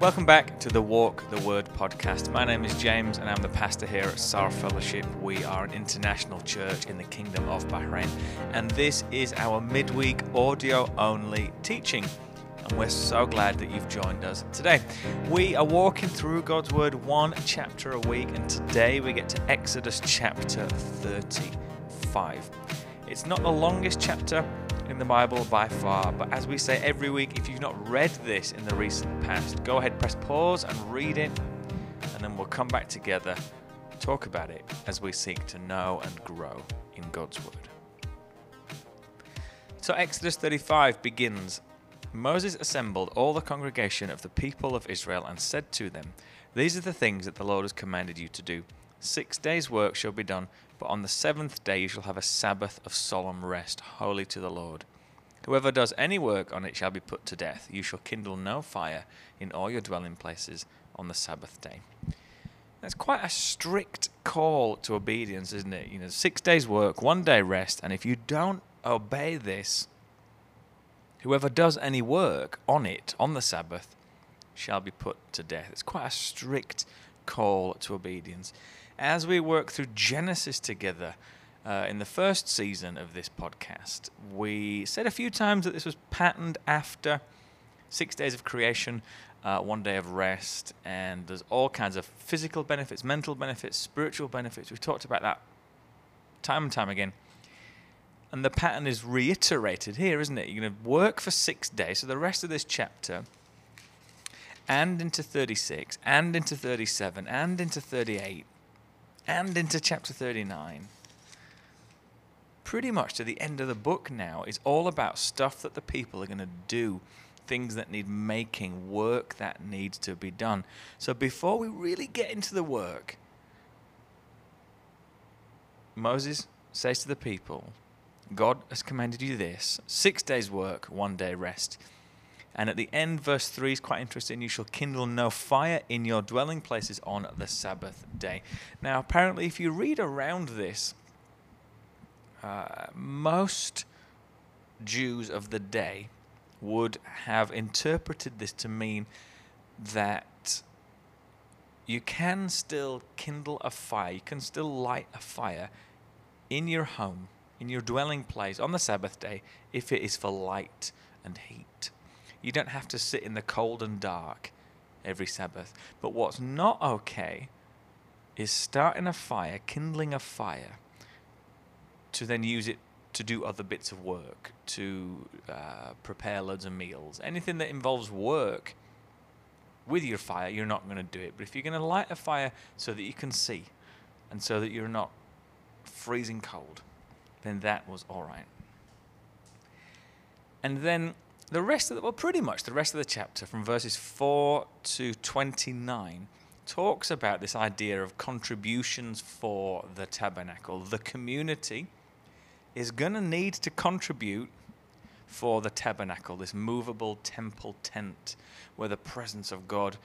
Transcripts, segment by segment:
Welcome back to the Walk the Word podcast. My name is James and I'm the pastor here at Saar Fellowship. We are an international church in the Kingdom of Bahrain, and this is our midweek audio only teaching. And we're so glad that you've joined us today. We are walking through God's Word one chapter a week, and today we get to Exodus chapter 35. It's not the longest chapter, in the Bible by far. But as we say every week, if you've not read this in the recent past, go ahead, press pause and read it, and then we'll come back together, talk about it as we seek to know and grow in God's Word. So, Exodus 35 begins Moses assembled all the congregation of the people of Israel and said to them, These are the things that the Lord has commanded you to do. Six days' work shall be done, but on the seventh day you shall have a Sabbath of solemn rest, holy to the Lord. Whoever does any work on it shall be put to death. You shall kindle no fire in all your dwelling places on the Sabbath day. That's quite a strict call to obedience, isn't it? You know, six days work, one day rest, and if you don't obey this, whoever does any work on it on the Sabbath shall be put to death. It's quite a strict call to obedience as we work through Genesis together uh, in the first season of this podcast, we said a few times that this was patterned after six days of creation, uh, one day of rest, and there's all kinds of physical benefits, mental benefits, spiritual benefits. We've talked about that time and time again. And the pattern is reiterated here, isn't it? You're going to work for six days. So the rest of this chapter, and into 36, and into 37, and into 38, and into chapter 39. Pretty much to the end of the book now is all about stuff that the people are going to do, things that need making, work that needs to be done. So before we really get into the work, Moses says to the people, God has commanded you this six days' work, one day rest. And at the end, verse 3 is quite interesting. You shall kindle no fire in your dwelling places on the Sabbath day. Now, apparently, if you read around this, uh, most Jews of the day would have interpreted this to mean that you can still kindle a fire, you can still light a fire in your home, in your dwelling place on the Sabbath day, if it is for light and heat. You don't have to sit in the cold and dark every Sabbath. But what's not okay is starting a fire, kindling a fire, to then use it to do other bits of work, to uh, prepare loads of meals. Anything that involves work with your fire, you're not going to do it. But if you're going to light a fire so that you can see and so that you're not freezing cold, then that was all right. And then the rest of the, well, pretty much the rest of the chapter from verses 4 to 29 talks about this idea of contributions for the tabernacle. The community is going to need to contribute for the tabernacle, this movable temple tent where the presence of God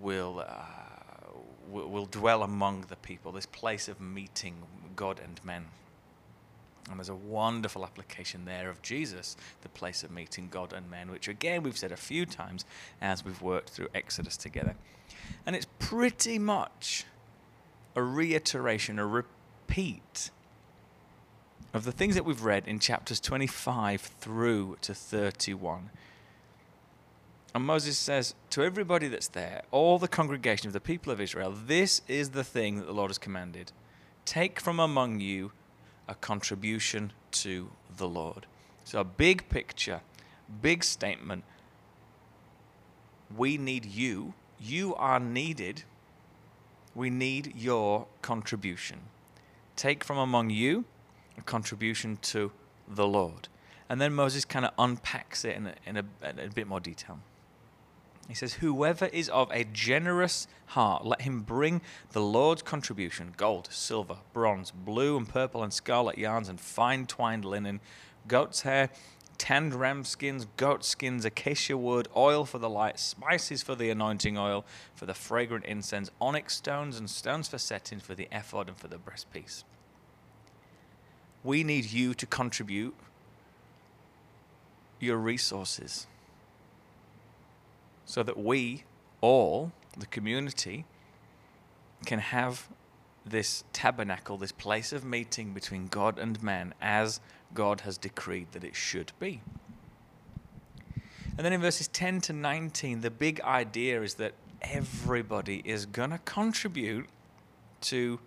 will, uh, will, will dwell among the people, this place of meeting God and men. And there's a wonderful application there of Jesus, the place of meeting God and men, which again we've said a few times as we've worked through Exodus together. And it's pretty much a reiteration, a repeat of the things that we've read in chapters 25 through to 31. And Moses says to everybody that's there, all the congregation of the people of Israel, this is the thing that the Lord has commanded. Take from among you a contribution to the Lord. So, a big picture, big statement. We need you. You are needed. We need your contribution. Take from among you a contribution to the Lord. And then Moses kind of unpacks it in a, in a, in a bit more detail. He says, Whoever is of a generous heart, let him bring the Lord's contribution gold, silver, bronze, blue and purple and scarlet yarns, and fine twined linen, goat's hair, tanned ram skins, goat skins, acacia wood, oil for the light, spices for the anointing oil, for the fragrant incense, onyx stones, and stones for setting for the ephod and for the breastpiece. We need you to contribute your resources so that we all, the community, can have this tabernacle, this place of meeting between God and man, as God has decreed that it should be. And then in verses 10 to 19, the big idea is that everybody is going to contribute to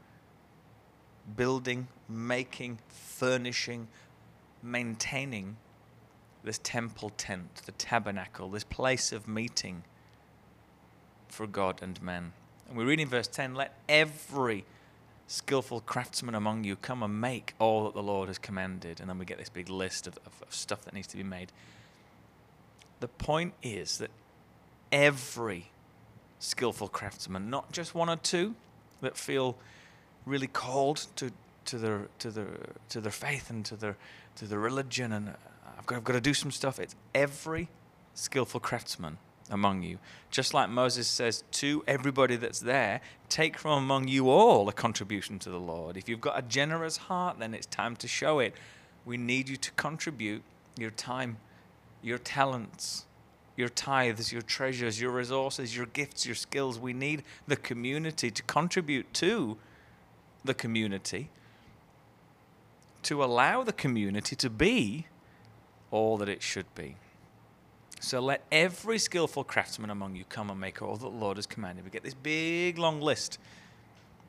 building, making, furnishing, maintaining this temple tent, the tabernacle, this place of meeting for God and man. And we read in verse 10 let every skillful craftsman among you come and make all that the Lord has commanded. And then we get this big list of, of, of stuff that needs to be made. The point is that every skillful craftsman, not just one or two that feel really called to, to their to their to their faith and to their to their religion and I've got, I've got to do some stuff. It's every skillful craftsman among you. Just like Moses says to everybody that's there, take from among you all a contribution to the Lord. If you've got a generous heart, then it's time to show it. We need you to contribute your time, your talents, your tithes, your treasures, your resources, your gifts, your skills. We need the community to contribute to the community, to allow the community to be all that it should be. So let every skillful craftsman among you come and make all that the Lord has commanded. We get this big long list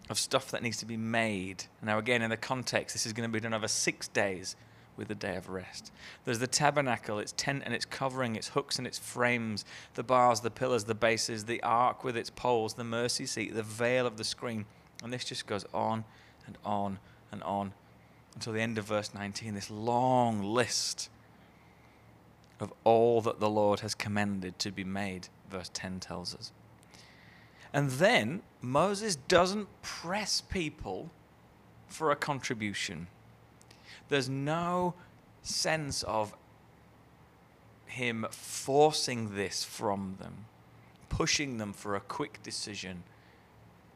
of stuff that needs to be made. Now, again, in the context, this is going to be done over six days with a day of rest. There's the tabernacle, its tent and its covering, its hooks and its frames, the bars, the pillars, the bases, the ark with its poles, the mercy seat, the veil of the screen. And this just goes on and on and on until the end of verse 19, this long list of all that the Lord has commanded to be made, verse 10 tells us. And then Moses doesn't press people for a contribution. There's no sense of him forcing this from them, pushing them for a quick decision.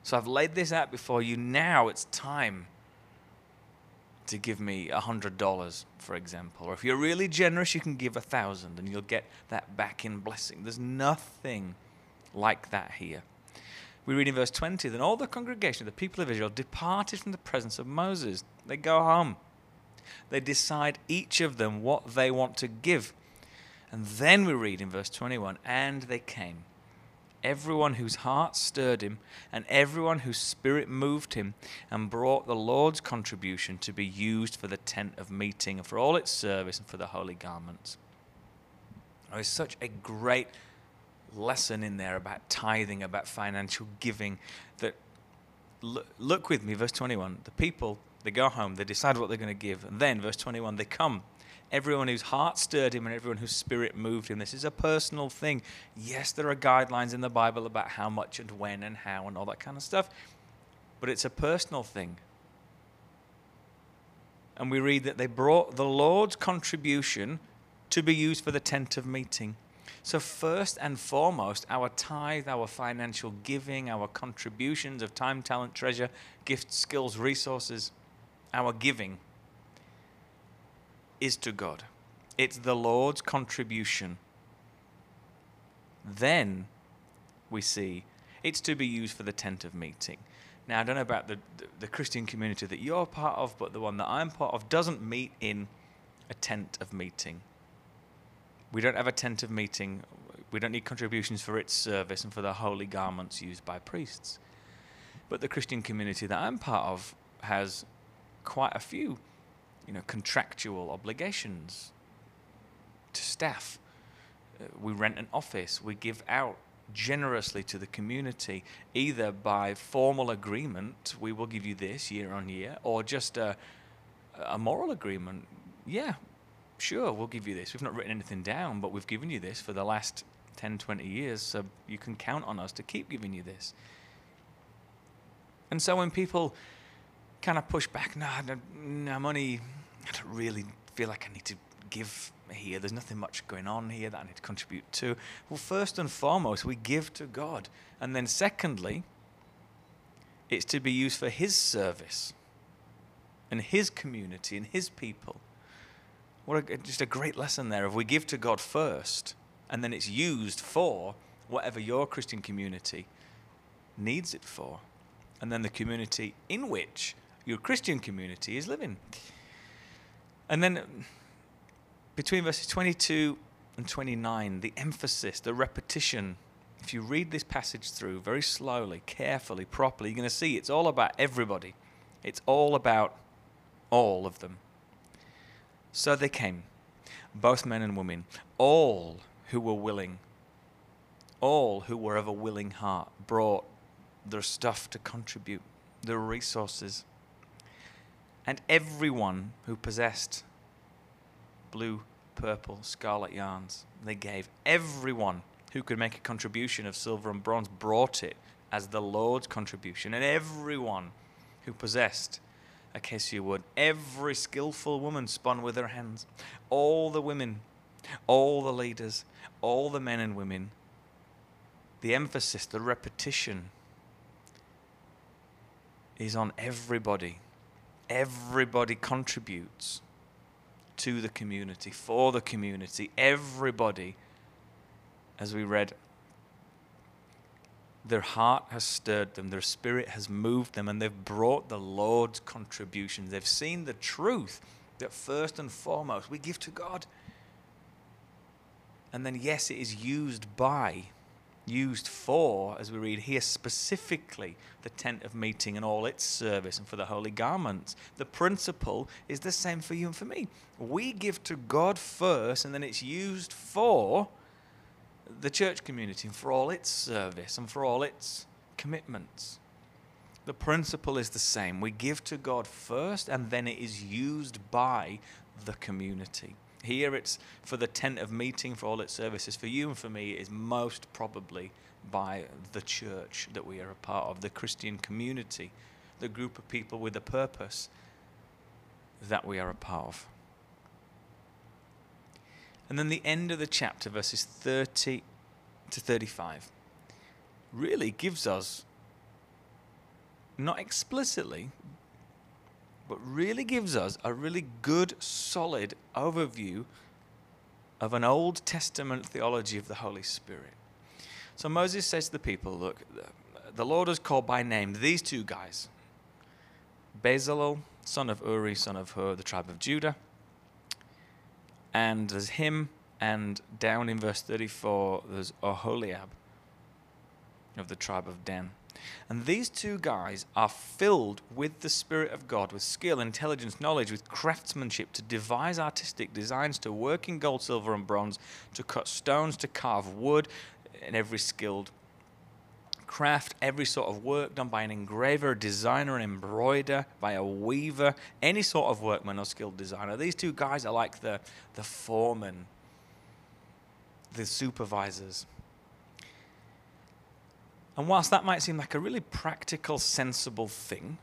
So I've laid this out before you. Now it's time to give me a hundred dollars, for example. Or if you're really generous, you can give a thousand and you'll get that back in blessing. There's nothing like that here. We read in verse 20 Then all the congregation the people of Israel departed from the presence of Moses. They go home. They decide each of them what they want to give. And then we read in verse 21 And they came everyone whose heart stirred him, and everyone whose spirit moved him, and brought the Lord's contribution to be used for the tent of meeting, and for all its service, and for the holy garments. There's such a great lesson in there about tithing, about financial giving, that look with me, verse 21. The people, they go home, they decide what they're going to give, and then, verse 21, they come everyone whose heart stirred him and everyone whose spirit moved him. This is a personal thing. Yes, there are guidelines in the Bible about how much and when and how and all that kind of stuff, but it's a personal thing. And we read that they brought the Lord's contribution to be used for the tent of meeting. So, first and foremost, our tithe, our financial giving, our contributions of time, talent, treasure, gifts, skills, resources, our giving is to God. It's the Lord's contribution. Then we see it's to be used for the tent of meeting. Now, I don't know about the, the, the, Christian community that you're part of, but the one that I'm part of doesn't meet in a tent of meeting. We don't have a tent of meeting. We don't need contributions for its service and for the holy garments used by priests. But the Christian community that I'm part of has quite a few you know, contractual obligations to staff. Uh, we rent an office. We give out generously to the community, either by formal agreement, we will give you this year on year, or just a, a moral agreement. Yeah, sure, we'll give you this. We've not written anything down, but we've given you this for the last 10, 20 years, so you can count on us to keep giving you this. And so when people kind of push back. No, no, no money. I don't really feel like I need to give here. There's nothing much going on here that I need to contribute to. Well, first and foremost, we give to God. And then, secondly, it's to be used for His service and His community and His people. What a, just a great lesson there. If we give to God first, and then it's used for whatever your Christian community needs it for, and then the community in which your Christian community is living. And then between verses 22 and 29, the emphasis, the repetition. If you read this passage through very slowly, carefully, properly, you're going to see it's all about everybody. It's all about all of them. So they came, both men and women, all who were willing, all who were of a willing heart, brought their stuff to contribute, their resources. And everyone who possessed blue, purple, scarlet yarns, they gave. Everyone who could make a contribution of silver and bronze brought it as the Lord's contribution. And everyone who possessed acacia wood, every skillful woman spun with her hands. All the women, all the leaders, all the men and women. The emphasis, the repetition is on everybody. Everybody contributes to the community, for the community. Everybody, as we read, their heart has stirred them, their spirit has moved them, and they've brought the Lord's contributions. They've seen the truth that first and foremost we give to God. And then, yes, it is used by used for, as we read here, specifically the tent of meeting and all its service and for the holy garments. The principle is the same for you and for me. We give to God first, and then it's used for the church community and for all its service and for all its commitments. The principle is the same. We give to God first, and then it is used by the community. Here it's for the tent of meeting, for all its services. For you and for me, it is most probably by the church that we are a part of, the Christian community, the group of people with a purpose that we are a part of. And then the end of the chapter, verses 30 to 35, really gives us, not explicitly, but really gives us a really good, solid overview of an Old Testament theology of the Holy Spirit. So Moses says to the people, Look, the Lord has called by name these two guys Bezalel, son of Uri, son of Hur, the tribe of Judah. And there's him, and down in verse 34, there's Oholiab of the tribe of Dan. And these two guys are filled with the Spirit of God, with skill, intelligence, knowledge, with craftsmanship to devise artistic designs, to work in gold, silver, and bronze, to cut stones, to carve wood, in every skilled craft, every sort of work done by an engraver, a designer, an embroider, by a weaver, any sort of workman or skilled designer. These two guys are like the, the foremen, the supervisors and whilst that might seem like a really practical, sensible thing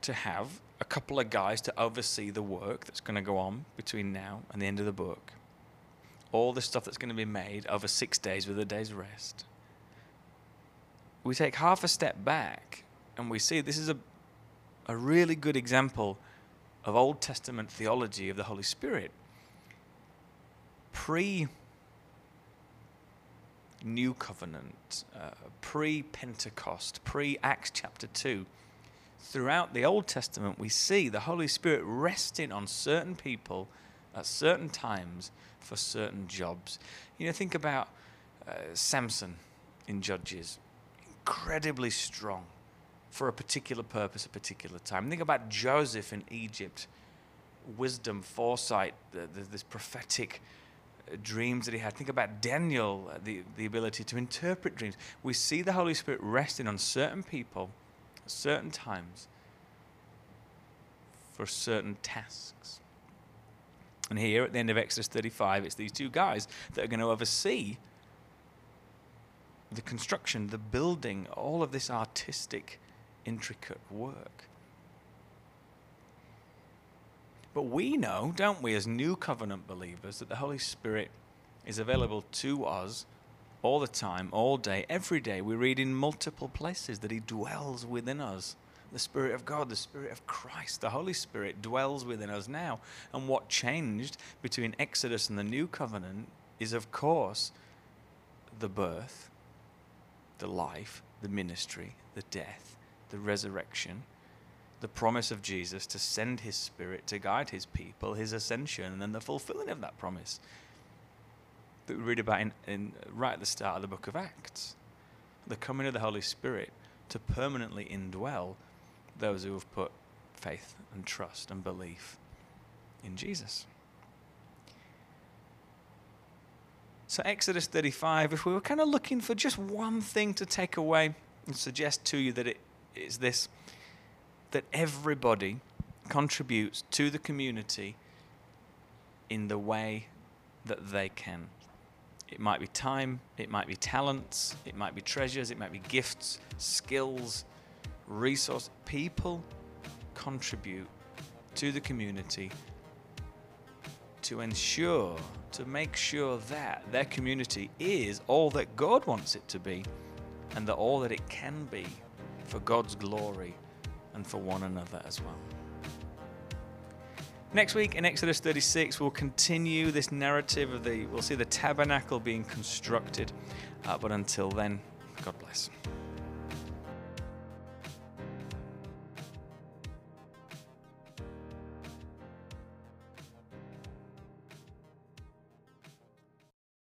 to have a couple of guys to oversee the work that's going to go on between now and the end of the book, all the stuff that's going to be made over six days with a day's rest, we take half a step back and we see this is a, a really good example of Old Testament theology of the Holy Spirit. Pre New Covenant, uh, pre Pentecost, pre Acts chapter 2. Throughout the Old Testament, we see the Holy Spirit resting on certain people at certain times for certain jobs. You know, think about uh, Samson in Judges, incredibly strong for a particular purpose, a particular time. Think about Joseph in Egypt, wisdom, foresight, the, the, this prophetic dreams that he had. Think about Daniel, uh, the, the ability to interpret dreams. We see the Holy Spirit resting on certain people at certain times for certain tasks. And here at the end of Exodus 35, it's these two guys that are going to oversee the construction, the building, all of this artistic, intricate work. But we know, don't we, as new covenant believers, that the Holy Spirit is available to us all the time, all day, every day. We read in multiple places that He dwells within us. The Spirit of God, the Spirit of Christ, the Holy Spirit dwells within us now. And what changed between Exodus and the New Covenant is, of course, the birth, the life, the ministry, the death, the resurrection, the promise of Jesus to send his spirit to guide his people, his ascension, and then the fulfilling of that promise that we read about in, in right at the start of the book of Acts. The coming of the Holy Spirit to permanently indwell those who have put faith and trust and belief in Jesus. So, Exodus 35, if we were kind of looking for just one thing to take away and suggest to you that it is this that everybody contributes to the community in the way that they can. It might be time, it might be talents, it might be treasures, it might be gifts, skills, resource. People contribute to the community to ensure, to make sure that their community is all that God wants it to be and that all that it can be for God's glory and for one another as well. Next week in Exodus 36, we'll continue this narrative of the, we'll see the tabernacle being constructed. Uh, but until then, God bless.